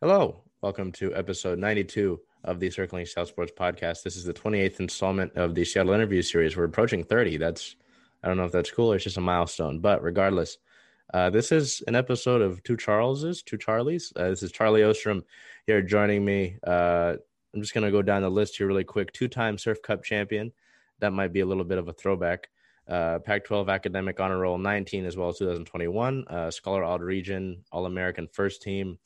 Hello, welcome to episode 92 of the Circling South Sports podcast. This is the 28th installment of the Seattle interview series. We're approaching 30. That's, I don't know if that's cool or it's just a milestone, but regardless, uh, this is an episode of Two Charleses, Two Charlies. Uh, this is Charlie Ostrem here joining me. Uh, I'm just going to go down the list here really quick. Two time Surf Cup champion. That might be a little bit of a throwback. Uh, Pac 12 academic honor roll 19 as well as 2021. Uh, Scholar All Region, All American first team,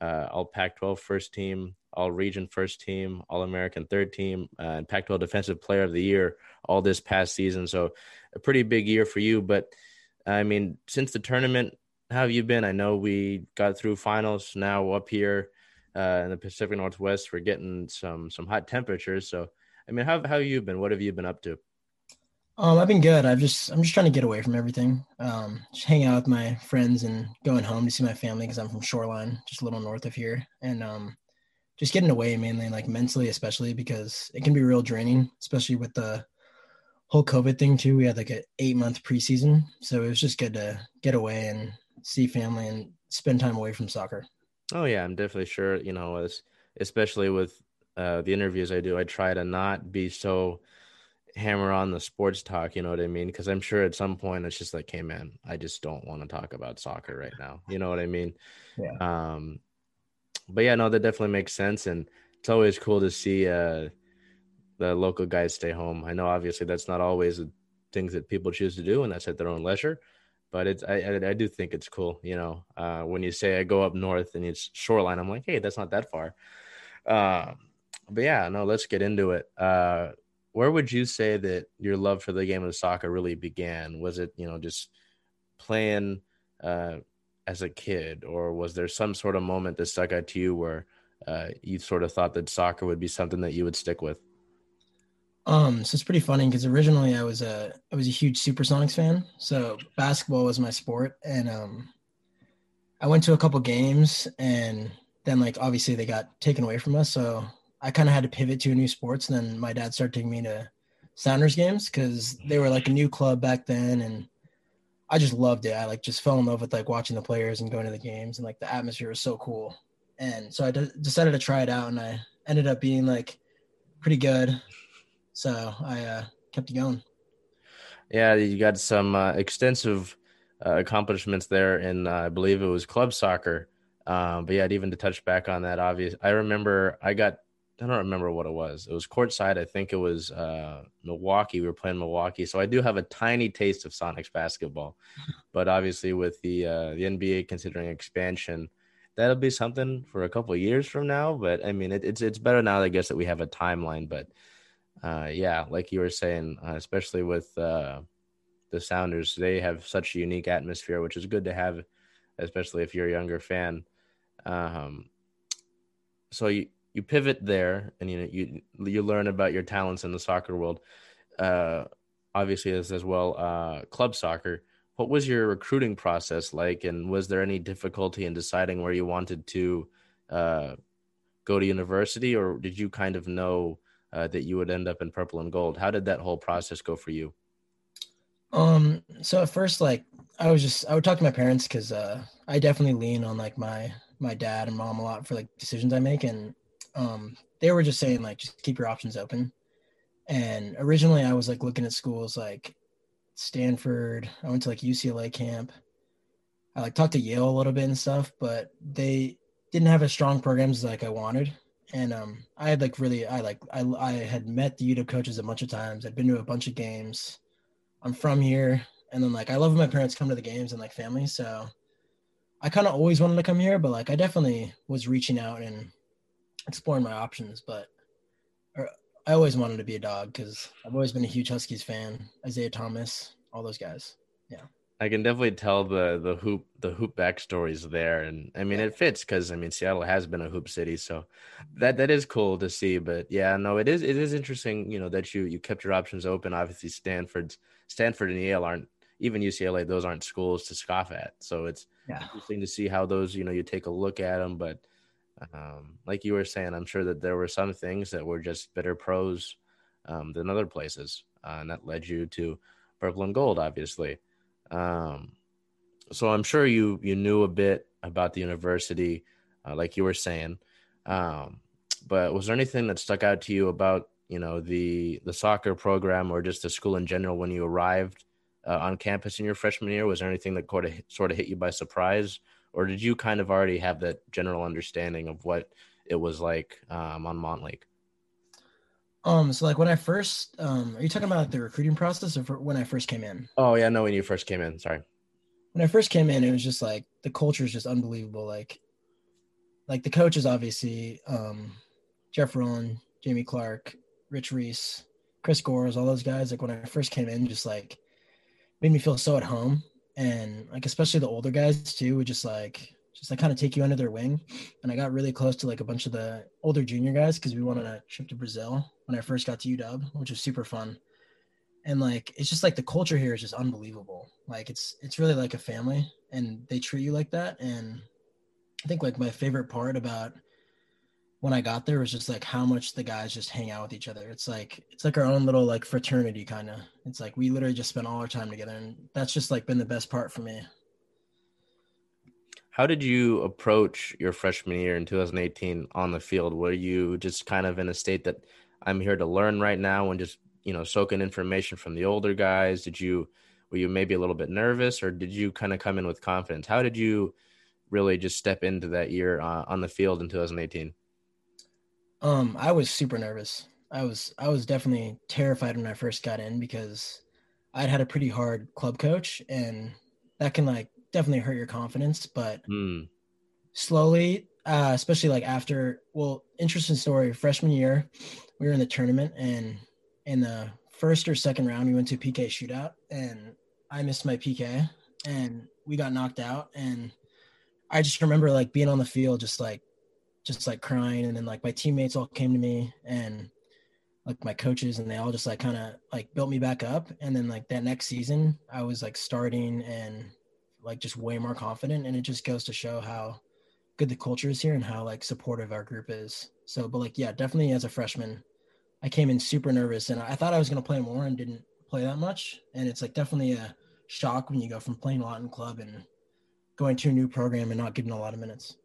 uh, All Pac 12 first team, All Region first team, All American third team, uh, and Pac 12 Defensive Player of the Year all this past season. So a pretty big year for you. But I mean, since the tournament, how have you been? I know we got through finals. Now up here uh, in the Pacific Northwest, we're getting some some hot temperatures. So I mean, how how have you been? What have you been up to? Um, I've been good. I've just I'm just trying to get away from everything. Um, just hanging out with my friends and going home to see my family because I'm from Shoreline, just a little north of here, and um, just getting away mainly, like mentally, especially because it can be real draining, especially with the whole COVID thing too. We had like an eight month preseason, so it was just good to get away and see family and spend time away from soccer. Oh yeah, I'm definitely sure. You know, especially with uh, the interviews I do, I try to not be so hammer on the sports talk, you know what I mean? Because I'm sure at some point it's just like, hey man, I just don't want to talk about soccer right now. You know what I mean? Yeah. Um, but yeah, no, that definitely makes sense, and it's always cool to see uh, the local guys stay home. I know obviously that's not always the things that people choose to do, and that's at their own leisure. But it's I, I, I do think it's cool, you know. Uh, when you say I go up north and it's shoreline, I'm like, hey, that's not that far. Uh, but yeah, no, let's get into it. Uh, where would you say that your love for the game of soccer really began? Was it, you know, just playing uh, as a kid, or was there some sort of moment that stuck out to you where uh, you sort of thought that soccer would be something that you would stick with? Um, so it's pretty funny because originally I was a I was a huge Supersonics fan. So basketball was my sport, and um, I went to a couple games, and then like obviously they got taken away from us. So I kind of had to pivot to a new sports. And then my dad started taking me to Sounders games because they were like a new club back then, and I just loved it. I like just fell in love with like watching the players and going to the games, and like the atmosphere was so cool. And so I d- decided to try it out, and I ended up being like pretty good. So I uh, kept it going. Yeah, you got some uh, extensive uh, accomplishments there, and uh, I believe it was club soccer. Um, but yeah, even to touch back on that, obvious. I remember I got I don't remember what it was. It was courtside. I think it was uh, Milwaukee. We were playing Milwaukee, so I do have a tiny taste of Sonics basketball. But obviously, with the uh, the NBA considering expansion, that'll be something for a couple years from now. But I mean, it, it's it's better now, I guess, that we have a timeline. But uh, yeah, like you were saying, uh, especially with uh, the Sounders, they have such a unique atmosphere, which is good to have, especially if you're a younger fan. Um, so you you pivot there and you know you you learn about your talents in the soccer world uh obviously as as well uh club soccer. What was your recruiting process like? And was there any difficulty in deciding where you wanted to uh go to university? Or did you kind of know uh, that you would end up in purple and gold? How did that whole process go for you? Um so at first like i was just i would talk to my parents because uh i definitely lean on like my my dad and mom a lot for like decisions i make. And um, they were just saying like just keep your options open. And originally I was like looking at schools like Stanford. I went to like UCLA camp. I like talked to Yale a little bit and stuff, but they didn't have as strong programs like I wanted. And um, I had like really, I like, I, I had met the UW coaches a bunch of times. I'd been to a bunch of games. I'm from here, and then like I love when my parents come to the games and like family. So I kind of always wanted to come here, but like I definitely was reaching out and exploring my options, but I always wanted to be a dog because I've always been a huge Huskies fan. Isaiah Thomas, all those guys. Yeah. I can definitely tell the the hoop the hoop backstories there, and I mean it fits because I mean Seattle has been a hoop city, so that that is cool to see. But yeah, no, it is it is interesting, you know, that you you kept your options open. Obviously, Stanford's Stanford and Yale aren't even UCLA; those aren't schools to scoff at. So it's yeah. interesting to see how those you know you take a look at them, but um, like you were saying, I'm sure that there were some things that were just better pros um, than other places, uh, and that led you to purple and gold, obviously. Um, so I'm sure you you knew a bit about the university. uh, like you were saying. Um, but was there anything that stuck out to you about you know the the soccer program or just the school in general when you arrived uh, on campus in your freshman year? Was there anything that sort of sort of hit you by surprise, or did you kind of already have that general understanding of what it was like um, on Montlake? Um, so like when I first, um, are you talking about the recruiting process or when I first came in? Oh yeah, no, when you first came in. Sorry. When I first came in, it was just like the culture is just unbelievable. Like, like the coaches, obviously, um, Jeff Rowland, Jamie Clark, Rich Reese, Chris Gores, all those guys. Like when I first came in, just like made me feel so at home, and like especially the older guys too, would just like just like kind of take you under their wing. And I got really close to like a bunch of the older junior guys because we went on a trip to Brazil when I first got to UW, which was super fun. And like it's just like the culture here is just unbelievable. Like it's it's really like a family and they treat you like that. And I think like my favorite part about when I got there was just like how much the guys just hang out with each other. It's like it's like our own little like fraternity kind of. It's like we literally just spend all our time together and that's just like been the best part for me. How did you approach your freshman year in 2018 on the field? Were you just kind of in a state that I'm here to learn right now and just, you know, soaking information from the older guys? Did you, were you maybe a little bit nervous or did you kind of come in with confidence? How did you really just step into that year uh, on the field in 2018? Um, I was super nervous. I was, I was definitely terrified when I first got in because I'd had a pretty hard club coach and that can like definitely hurt your confidence, but mm. slowly, uh, especially like after, well, interesting story. Freshman year, we were in the tournament, and in the first or second round, we went to PK shootout, and I missed my PK, and we got knocked out, and I just remember like being on the field, just like, just like crying, and then like my teammates all came to me, and like my coaches and they all just like kind of like built me back up and then like that next season i was like starting and like just way more confident and it just goes to show how good the culture is here and how like supportive our group is. So but like yeah definitely as a freshman i came in super nervous and i thought i was going to play more and didn't play that much and it's like definitely a shock when you go from playing a lot in club and going to a new program and not getting a lot of minutes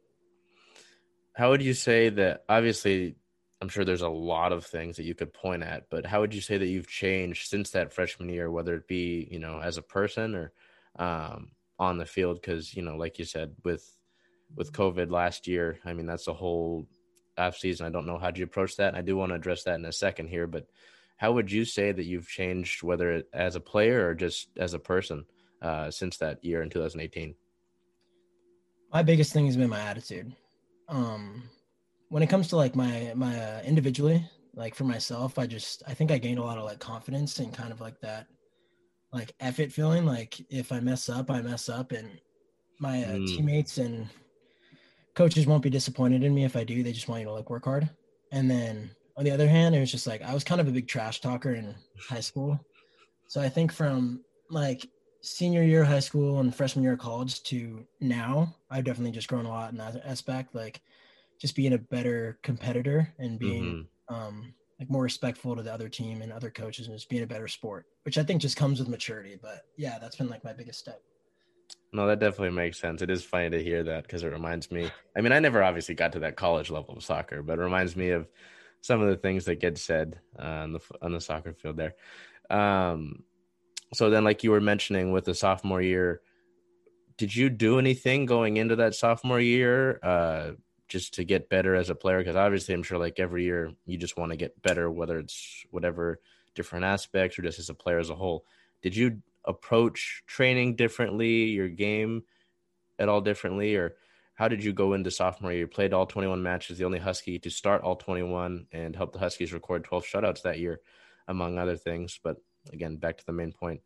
how would you say that obviously i'm sure there's a lot of things that you could point at but how would you say that you've changed since that freshman year whether it be you know as a person or um, on the field? Because you know like you said with with covid last year i mean that's a whole off season. I don't know how do you approach that and i do want to address that in a second here but how would you say that you've changed whether it, as a player or just as a person uh, since that year in 2018 my biggest thing has been my attitude um when it comes to like my my uh, individually like for myself i just i think i gained a lot of like confidence and kind of like that like effort feeling. Like if I mess up, I mess up, and my uh, mm. teammates and coaches won't be disappointed in me if I do. They just want you to like work hard. And then on the other hand, it was just like I was kind of a big trash talker in high school. So I think from like senior year of high school and freshman year of college to now, I've definitely just grown a lot in that aspect. Like just being a better competitor and being mm-hmm. um, like more respectful to the other team and other coaches and just being a better sport, which I think just comes with maturity. But yeah, that's been like my biggest step. No, that definitely makes sense. It is funny to hear that because it reminds me. I mean, I never obviously got to that college level of soccer, but it reminds me of some of the things that get said uh, on the on the soccer field there. Um, so then, like you were mentioning with the sophomore year, did you do anything going into that sophomore year? Uh, just to get better as a player? Because obviously, I'm sure like every year you just want to get better, whether it's whatever different aspects or just as a player as a whole. Did you approach training differently, your game at all differently, or how did you go into sophomore year? You played all 21 matches, the only Husky to start all 21 and help the Huskies record 12 shutouts that year, among other things. But again, back to the main point.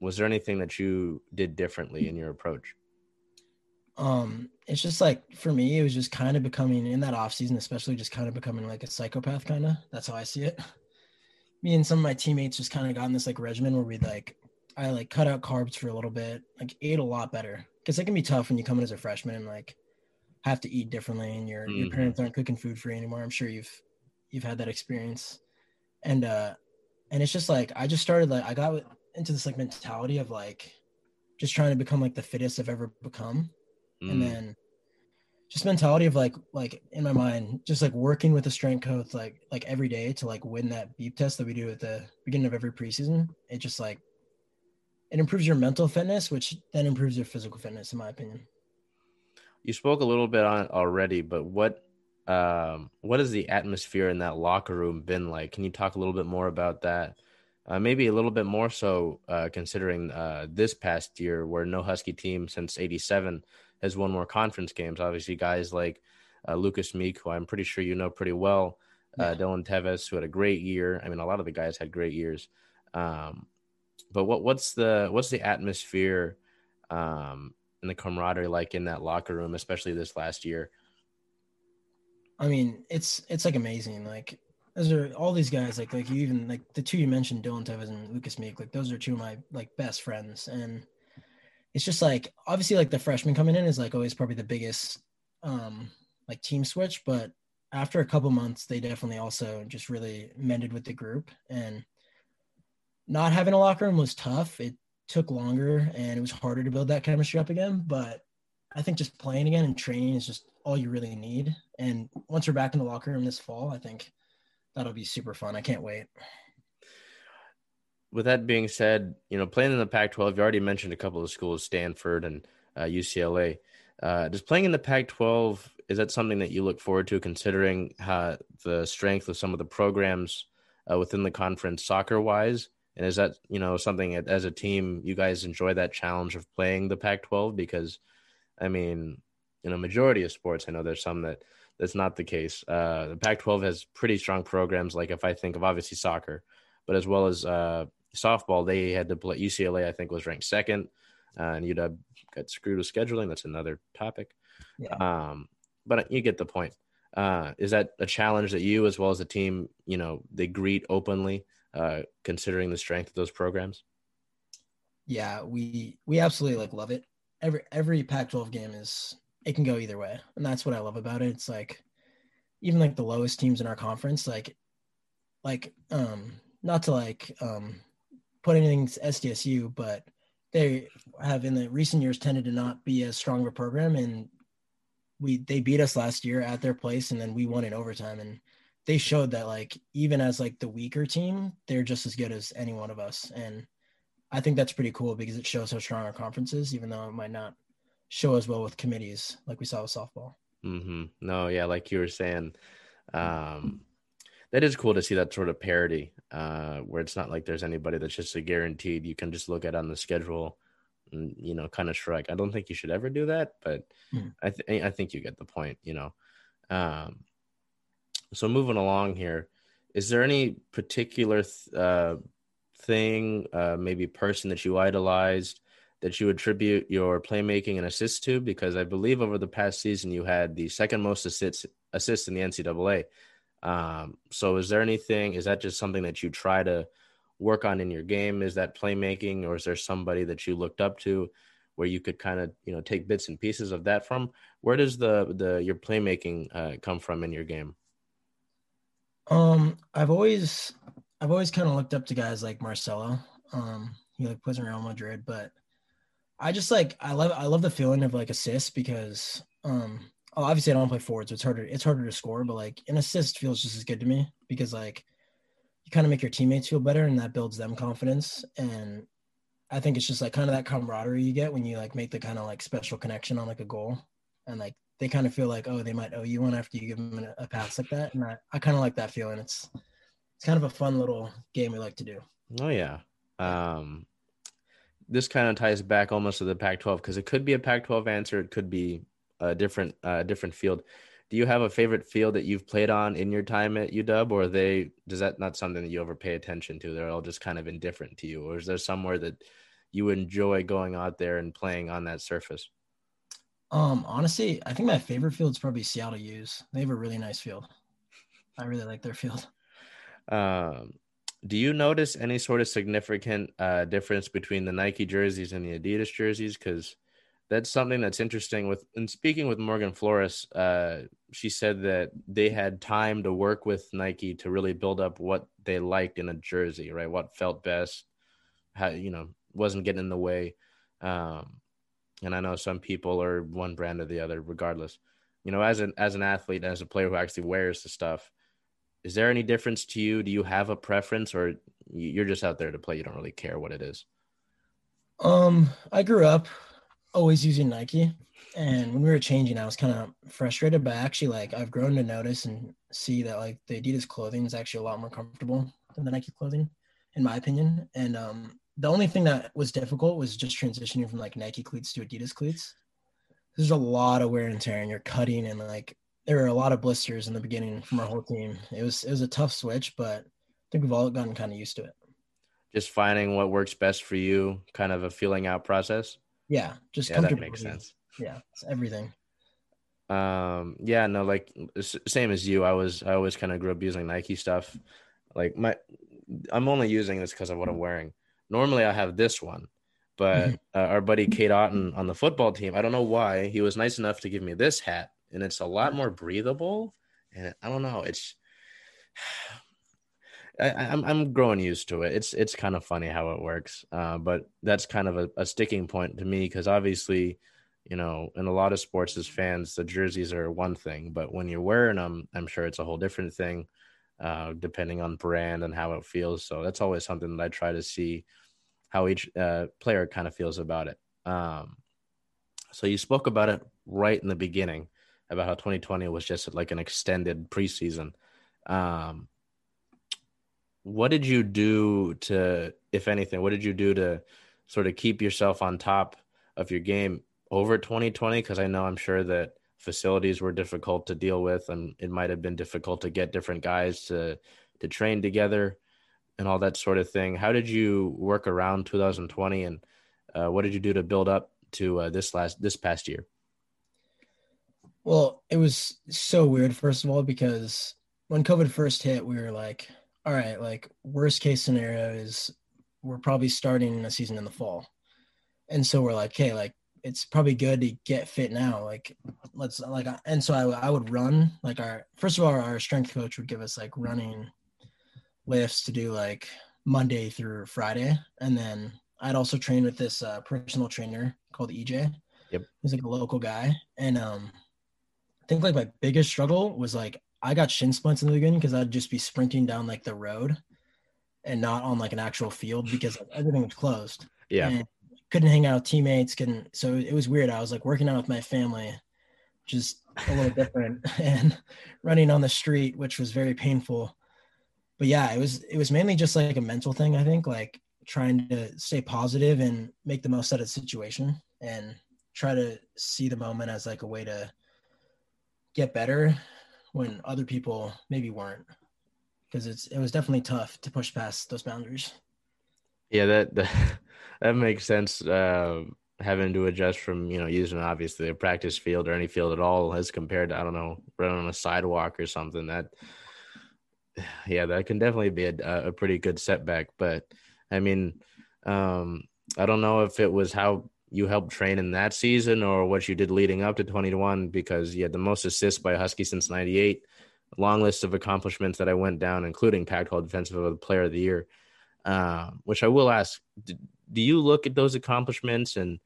Was there anything that you did differently in your approach? um it's just like for me it was just kind of becoming in that off season especially just kind of becoming like a psychopath kind of that's how i see it me and some of my teammates just kind of got in this like regimen where we like i like cut out carbs for a little bit like ate a lot better because it can be tough when you come in as a freshman and like have to eat differently and your mm-hmm. your parents aren't cooking food for you anymore i'm sure you've you've had that experience and uh and it's just like i just started like i got into this like mentality of like just trying to become like the fittest i've ever become Mm. And then just mentality of like like in my mind, just like working with a strength coach like like every day to like win that beep test that we do at the beginning of every preseason. It just like it improves your mental fitness, which then improves your physical fitness, in my opinion. You spoke a little bit on it already, but what um, what has the atmosphere in that locker room been like? Can you talk a little bit more about that? Uh, maybe a little bit more so, uh, considering uh, this past year, where no Husky team since '87 has won more conference games. Obviously, guys like uh, Lucas Meek, who I'm pretty sure you know pretty well, uh, yeah. Dylan Teves, who had a great year. I mean, a lot of the guys had great years. Um, but what what's the what's the atmosphere um, and the camaraderie like in that locker room, especially this last year? I mean, it's it's like amazing. Like those are all these guys. Like like you even like the two you mentioned, Dylan Teves and Lucas Meek. Like those are two of my like best friends, and it's just like obviously like the freshman coming in is like always probably the biggest um like team switch, but after a couple months, they definitely also just really mended with the group and not having a locker room was tough. It took longer and it was harder to build that chemistry up again. But I think just playing again and training is just all you really need. And once we're back in the locker room this fall, I think that'll be super fun. I can't wait. With that being said, you know, playing in the Pac 12, you already mentioned a couple of schools, Stanford and uh, UCLA. Uh, playing in the Pac 12, is that something that you look forward to considering how the strength of some of the programs uh, within the conference soccer wise? And is that you know something as a team you guys enjoy that challenge of playing the Pac-12? Because I mean, in a majority of sports, I know there's some that that's not the case. Uh, the Pac-12 has pretty strong programs. Like if I think of obviously soccer, but as well as uh, softball, they had to play UCLA. I think was ranked second, uh, and UW got screwed with scheduling. That's another topic. Yeah. Um, but you get the point. Uh, is that a challenge that you, as well as the team, you know, they greet openly? uh, considering the strength of those programs? Yeah, we we absolutely like love it. Every every Pac-12 game is it can go either way, and that's what I love about it. It's like even like the lowest teams in our conference, like like um not to like um put anything SDSU, but they have in the recent years tended to not be as strong of a program and we they beat us last year at their place and then we won in overtime and they showed that like even as like the weaker team, they're just as good as any one of us. And I think that's pretty cool because it shows how strong our conference is, even though it might not show as well with committees like we saw with softball. Mm-hmm. No, yeah, like you were saying, um, that is cool to see that sort of parity, uh, where it's not like there's anybody that's just a guaranteed. You can just look at on the schedule, and you know, kind of strike. I don't think you should ever do that, but mm. I th- I think you get the point. You know, um, so moving along here, is there any particular th- uh, thing, uh, maybe person that you idolized that you attribute your playmaking and assists to? Because I believe over the past season you had the second most assists assists in the NCAA. Um, so is there anything? Is that just something that you try to work on in your game? Is that playmaking, or is there somebody that you looked up to? where you could kind of you know take bits and pieces of that from where does the the your playmaking uh, come from in your game um, I've always I've always kind of looked up to guys like Marcelo. Um, he like plays in Real Madrid, but I just like I love I love the feeling of like assists because um obviously I don't play forward, so it's harder it's harder to score, but like an assist feels just as good to me because like you kind of make your teammates feel better and that builds them confidence. And I think it's just like kind of that camaraderie you get when you like make the kind of like special connection on like a goal. And like they kind of feel like, oh, they might owe you one after you give them a, a pass like that. And I, I kind of like that feeling. It's it's kind of a fun little game we like to do. Oh yeah. Um, this kind of ties back almost to the Pac-12 because it could be a Pac-12 answer. It could be a different uh, different field. Do you have a favorite field that you've played on in your time at UW, or they does that not something that you ever pay attention to? They're all just kind of indifferent to you, or is there somewhere that you enjoy going out there and playing on that surface? Um, honestly, I think my favorite field is probably Seattle U's. They have a really nice field. I really like their field. Um, do you notice any sort of significant uh, difference between the Nike jerseys and the Adidas jerseys? Because that's something that's interesting. With in speaking with Morgan Flores, uh, she said that they had time to work with Nike to really build up what they liked in a jersey, right? What felt best, how you know wasn't getting in the way. Um, and I know some people are one brand or the other, regardless. you know, as an as an athlete, as a player who actually wears the stuff, is there any difference to you? Do you have a preference, or you're just out there to play? You don't really care what it is. Um, I grew up always using Nike, and when we were changing, I was kind of frustrated. But actually, like I've grown to notice and see that like the Adidas clothing is actually a lot more comfortable than the Nike clothing, in my opinion. And um, the only thing that was difficult was just transitioning from like Nike cleats to Adidas cleats. There's a lot of wear and tear, and you're cutting, and like there were a lot of blisters in the beginning from our whole team. It was it was a tough switch, but I think we've all gotten kind of used to it. Just finding what works best for you, kind of a feeling out process. Yeah, just yeah, that makes sense. Yeah, it's everything. Um, yeah, no, like same as you. I was I always kind of grew up using Nike stuff. Like my, I'm only using this because of what I'm wearing. Normally, I have this one, but mm-hmm. uh, our buddy Cade Otton on the football team, I don't know why he was nice enough to give me this hat, and it's a lot more breathable. And I don't know, it's I, am I'm, I'm growing used to it. It's it's kind of funny how it works, uh, but that's kind of a, a sticking point to me because obviously, you know, in a lot of sports as fans, the jerseys are one thing, but when you're wearing them, I'm sure it's a whole different thing, uh, depending on brand and how it feels. So that's always something that I try to see how each uh, player kind of feels about it. Um, so you spoke about it right in the beginning about how 2020 was just like an extended preseason. Um, what did you do to, if anything, what did you do to sort of keep yourself on top of your game over 2020? Because I know I'm sure that facilities were difficult to deal with, and it might have been difficult to get different guys to to train together and all that sort of thing. How did you work around 2020, and uh, what did you do to build up to uh, this last this past year? Well, it was so weird. First of all, because when COVID first hit, we were like, all right, like worst case scenario is we're probably starting a season in the fall. And so we're like, hey, like it's probably good to get fit now. Like let's like, and so I, I would run like our, first of all, our strength coach would give us like running lifts to do like Monday through Friday. And then I'd also train with this uh, personal trainer called EJ. Yep. He's like a local guy. And um, I think like my biggest struggle was like I got shin splints in the beginning because I'd just be sprinting down like the road and not on like an actual field because everything was closed. Yeah. And couldn't hang out with teammates, couldn't so it was weird. I was like working out with my family, just a little different, and running on the street, which was very painful. But yeah, it was it was mainly just like a mental thing, I think, like trying to stay positive and make the most out of the situation and try to see the moment as like a way to get better when other people maybe weren't because it's it was definitely tough to push past those boundaries. Yeah that that, that makes sense. Uh, having to adjust from you know using obviously a practice field or any field at all as compared to i don't know running on a sidewalk or something that yeah that can definitely be a, a pretty good setback. But i mean um i don't know if it was how you helped train in that season or what you did leading up to 21 because you had the most assists by a Husky since 98. Long list of accomplishments that I went down, including Pac 12 Defensive Player of the Year, uh, which I will ask do you look at those accomplishments and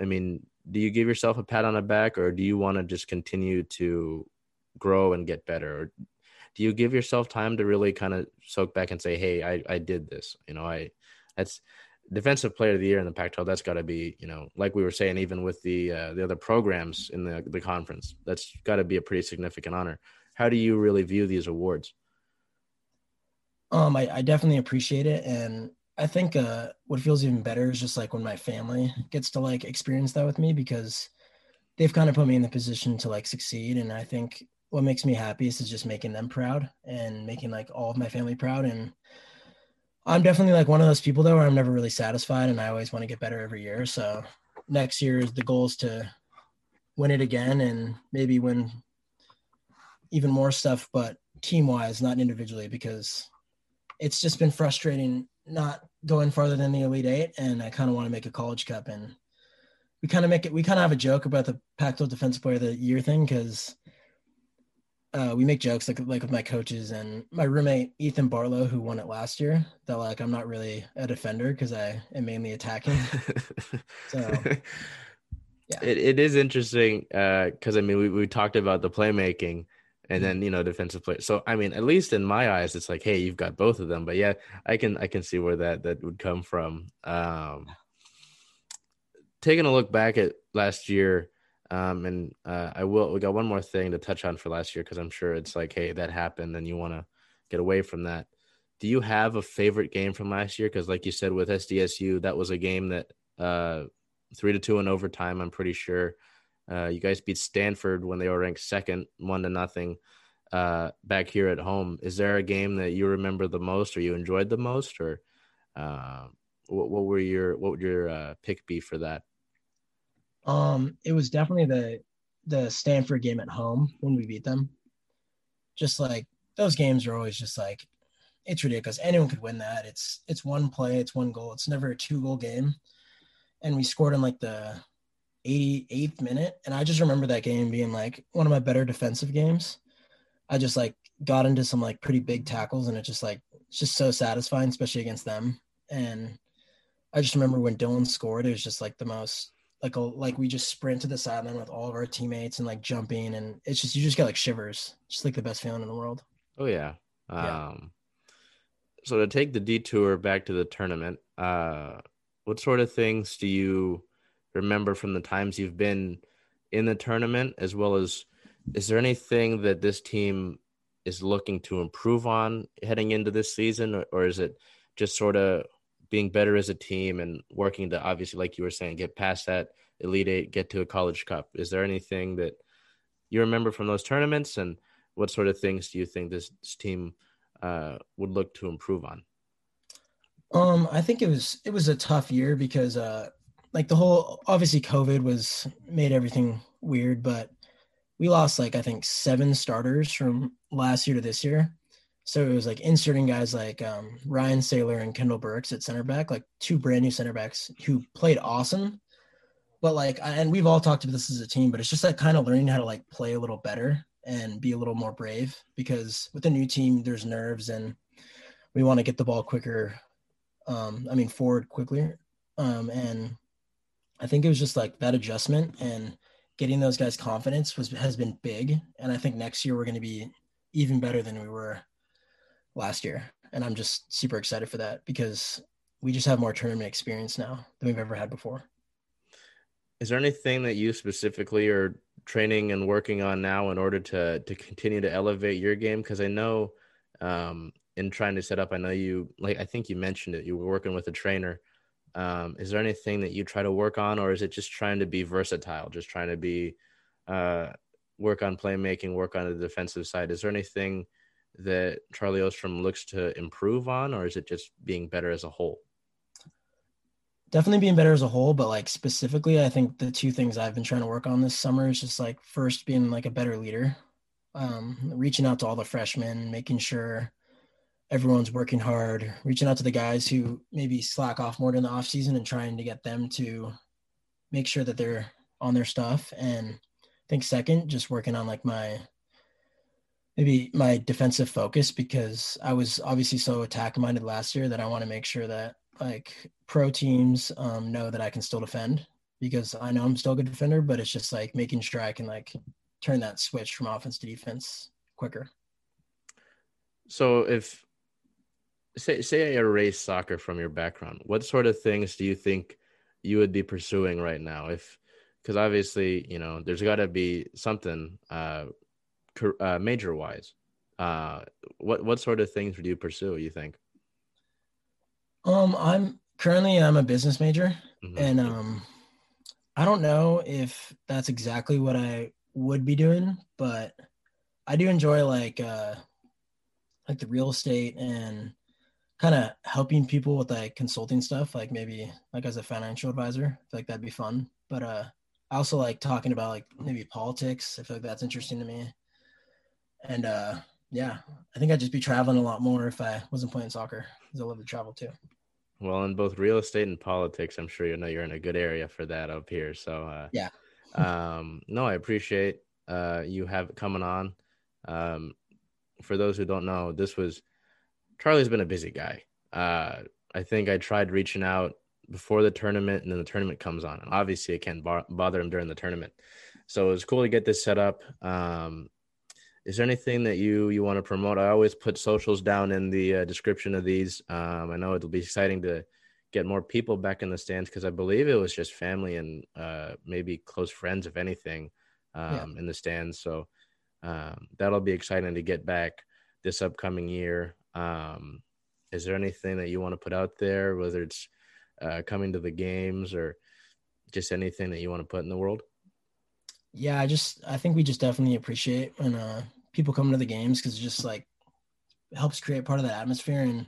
I mean, do you give yourself a pat on the back or do you want to just continue to grow and get better? Or do you give yourself time to really kind of soak back and say, hey, I, I did this? You know, I that's defensive player of the year in the Pac-12, that's got to be, you know, like we were saying, even with the uh, the other programs in the the conference, that's got to be a pretty significant honor. How do you really view these awards? Um, I, I definitely appreciate it, and I think uh, what feels even better is just like when my family gets to like experience that with me because they've kind of put me in the position to like succeed, and I think what makes me happiest is just making them proud and making like all of my family proud and I'm definitely like one of those people though where I'm never really satisfied and I always want to get better every year. So next year is the goal is to win it again and maybe win even more stuff, but team wise, not individually, because it's just been frustrating not going farther than the Elite Eight. And I kind of want to make a college cup. And we kind of make it, we kind of have a joke about the Pac 12 Defensive Player of the Year thing because uh, we make jokes like like with my coaches and my roommate Ethan Bartlow, who won it last year. That like I'm not really a defender because I am mainly attacking. so Yeah. It, it is interesting because uh, I mean we, we talked about the playmaking and then you know defensive play. So I mean at least in my eyes it's like hey you've got both of them. But yeah I can I can see where that that would come from. Um, taking a look back at last year, um, and uh, I will we got one more thing to touch on for last year because I'm sure it's like hey that happened and you want to get away from that. Do you have a favorite game from last year? Because like you said with SDSU, that was a game that uh, three to two in overtime. I'm pretty sure. Uh, you guys beat Stanford when they were ranked second, one to nothing. Uh, back here at home, is there a game that you remember the most, or you enjoyed the most, or uh, what, what, were your what would your uh, pick be for that? Um, it was definitely the the Stanford game at home when we beat them. Just like those games are always just like it's ridiculous. Anyone could win that. It's it's one play, it's one goal. It's never a two goal game and we scored in like the 88th minute. And I just remember that game being like one of my better defensive games. I just like got into some like pretty big tackles and it just like it's just so satisfying, especially against them. And I just remember when Dylan scored, it was just like the most like a, like we just sprint to the sideline with all of our teammates and like jumping and it's just you just get like shivers. Just like the best feeling in the world. Oh yeah. yeah. Um so to take the detour back to the tournament, uh what sort of things do you remember from the times you've been in the tournament as well as is there anything that this team is looking to improve on heading into this season or, or is it just sort of being better as a team and working to obviously like you were saying get past that elite eight get to a college cup. Is there anything that you remember from those tournaments? And what sort of things do you think this, this team uh, would look to improve on? Um, I think it was it was a tough year because uh like the whole obviously COVID was made everything weird, but we lost like I think seven starters from last year to this year. So it was like inserting guys like um, Ryan Sailor and Kendall Burks at center back, like two brand new center backs who played awesome. But like, and we've all talked about this as a team, but it's just like kind of learning how to like play a little better and be a little more brave because with a new team, there's nerves and we want to get the ball quicker um, I mean, forward quickly. Um, and I think it was just like that adjustment and getting those guys confidence was has been big. And I think next year we're going to be even better than we were last year. And I'm just super excited for that because we just have more tournament experience now than we've ever had before. Is there anything that you specifically are training and working on now in order to to continue to elevate your game? Because I know um, in trying to set up? I know you like I think you mentioned it. You were working with a trainer. Um, is there anything that you try to work on, or is it just trying to be versatile, just trying to be uh, work on playmaking, work on the defensive side? Is there anything that Charlie Ostrem looks to improve on, or is it just being better as a whole? Definitely being better as a whole, but like specifically, I think the two things I've been trying to work on this summer is just like first being like a better leader, um, reaching out to all the freshmen, making sure everyone's working hard, reaching out to the guys who maybe slack off more during the off season and trying to get them to make sure that they're on their stuff. And I think second, just working on like my maybe my defensive focus because I was obviously so attack minded last year that I want to make sure that like pro teams um, know that I can still defend because I know I'm still a good defender, but it's just like making sure I can like turn that switch from offense to defense quicker. So if say say I erase soccer from your background, what sort of things do you think you would be pursuing right now? If because obviously you know there's got to be something uh, uh, major wise. Uh, what what sort of things would you pursue? You think? Um, I'm currently I'm a business major, mm-hmm. and um, I don't know if that's exactly what I would be doing, but I do enjoy like uh, like the real estate and kind of helping people with like consulting stuff, like maybe like as a financial advisor. I feel like that'd be fun. But uh, I also like talking about like maybe politics. I feel like that's interesting to me. And uh, yeah, I think I'd just be traveling a lot more if I wasn't playing soccer because I love to travel too. Well, in both real estate and politics, I'm sure you know you're in a good area for that up here. So uh, yeah. um, no, I appreciate uh, you have coming on. Um, for those who don't know, this was Charlie's been a busy guy. Uh, I think I tried reaching out before the tournament, and then the tournament comes on. And obviously, it can't bother him during the tournament. So it was cool to get this set up. Um, is there anything that you you want to promote? I always put socials down in the uh, description of these. Um, I know it'll be exciting to get more people back in the stands because I believe it was just family and uh, maybe close friends, if anything, um, yeah. in the stands. So um, that'll be exciting to get back this upcoming year. Um, is there anything that you want to put out there, whether it's uh, coming to the games or just anything that you want to put in the world? Yeah, I just I think we just definitely appreciate when uh, people come to the games because it just like helps create part of the atmosphere and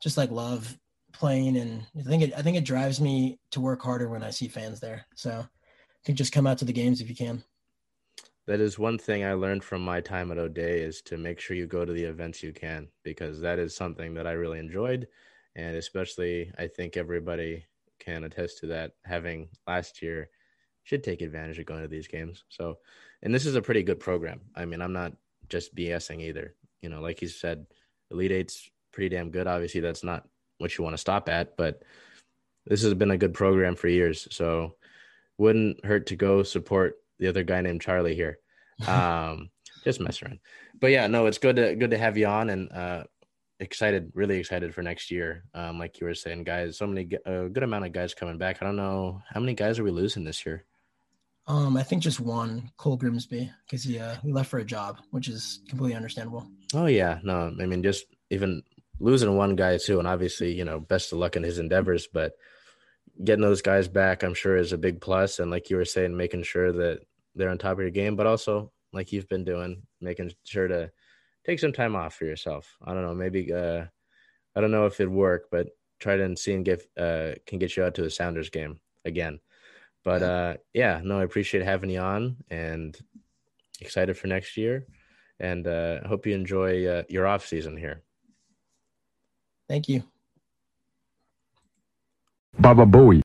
just like love playing and I think it I think it drives me to work harder when I see fans there. So I think just come out to the games if you can. That is one thing I learned from my time at O'Dea is to make sure you go to the events you can because that is something that I really enjoyed and especially I think everybody can attest to that having last year should take advantage of going to these games. So and this is a pretty good program. I mean, I'm not just BSing either. You know, like you said, Elite Eight's pretty damn good. Obviously, that's not what you want to stop at, but this has been a good program for years. So wouldn't hurt to go support the other guy named Charlie here. Um, just mess around. But yeah, no, it's good to good to have you on and uh excited, really excited for next year. Um, like you were saying, guys, so many a good amount of guys coming back. I don't know how many guys are we losing this year. Um, I think just one, Cole Grimsby, because he uh, he left for a job, which is completely understandable. Oh yeah, no, I mean just even losing one guy too, and obviously, you know, best of luck in his endeavors. But getting those guys back, I'm sure, is a big plus. And like you were saying, making sure that they're on top of your game, but also like you've been doing, making sure to take some time off for yourself. I don't know, maybe uh, I don't know if it'd work, but try to see and get uh, can get you out to the Sounders game again. But uh, yeah, no, I appreciate having you on and excited for next year. And uh, hope you enjoy uh, your off season here. Thank you. Baba Booey.